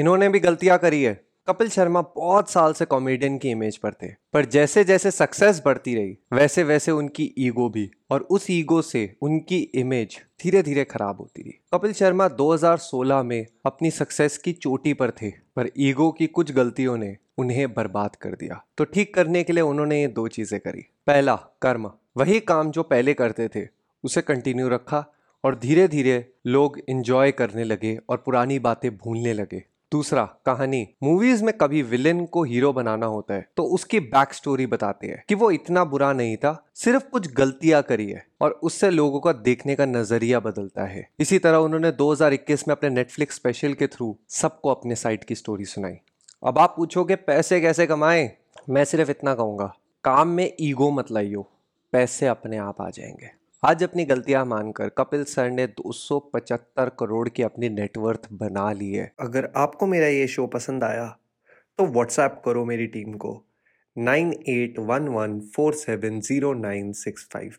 इन्होंने भी गलतियाँ करी है। कपिल शर्मा बहुत साल से कॉमेडियन की इमेज पर थे, पर जैसे जैसे सक्सेस बढ़ती रही वैसे वैसे उनकी ईगो भी, और उस ईगो से उनकी इमेज धीरे धीरे खराब होती रही। कपिल शर्मा 2016 में अपनी सक्सेस की चोटी पर थे, पर ईगो की कुछ गलतियों ने उन्हें बर्बाद कर दिया। तो ठीक करने के लिए उन्होंने ये दो चीज़ें करी। पहला, कर्म। वही काम जो पहले करते थे, उसे कंटिन्यू रखा, और धीरे धीरे लोग इंजॉय करने लगे और पुरानी बातें भूलने लगे। दूसरा कहानी मूवीज़ में कभी विलेन को हीरो बनाना होता है तो उसकी बैक स्टोरी बताते हैं कि वो इतना बुरा नहीं था, सिर्फ़ कुछ गलतियाँ करी है और उससे लोगों का देखने का नज़रिया बदलता है। इसी तरह उन्होंने 2021 में अपने नेटफ्लिक्स स्पेशल के थ्रू सबको अपने साइड की स्टोरी सुनाई। अब आप पूछोगे, पैसे कैसे कमाए? मैं सिर्फ़ इतना कहूँगा, काम में ईगो मत लाइयो, पैसे अपने आप आ जाएँगे। आज अपनी गलतियाँ मानकर कपिल सर ने 275 करोड़ की अपनी नेटवर्थ बना ली है। अगर आपको मेरा ये शो पसंद आया तो व्हाट्सएप करो मेरी टीम को। Nine eight one one four seven zero nine six five.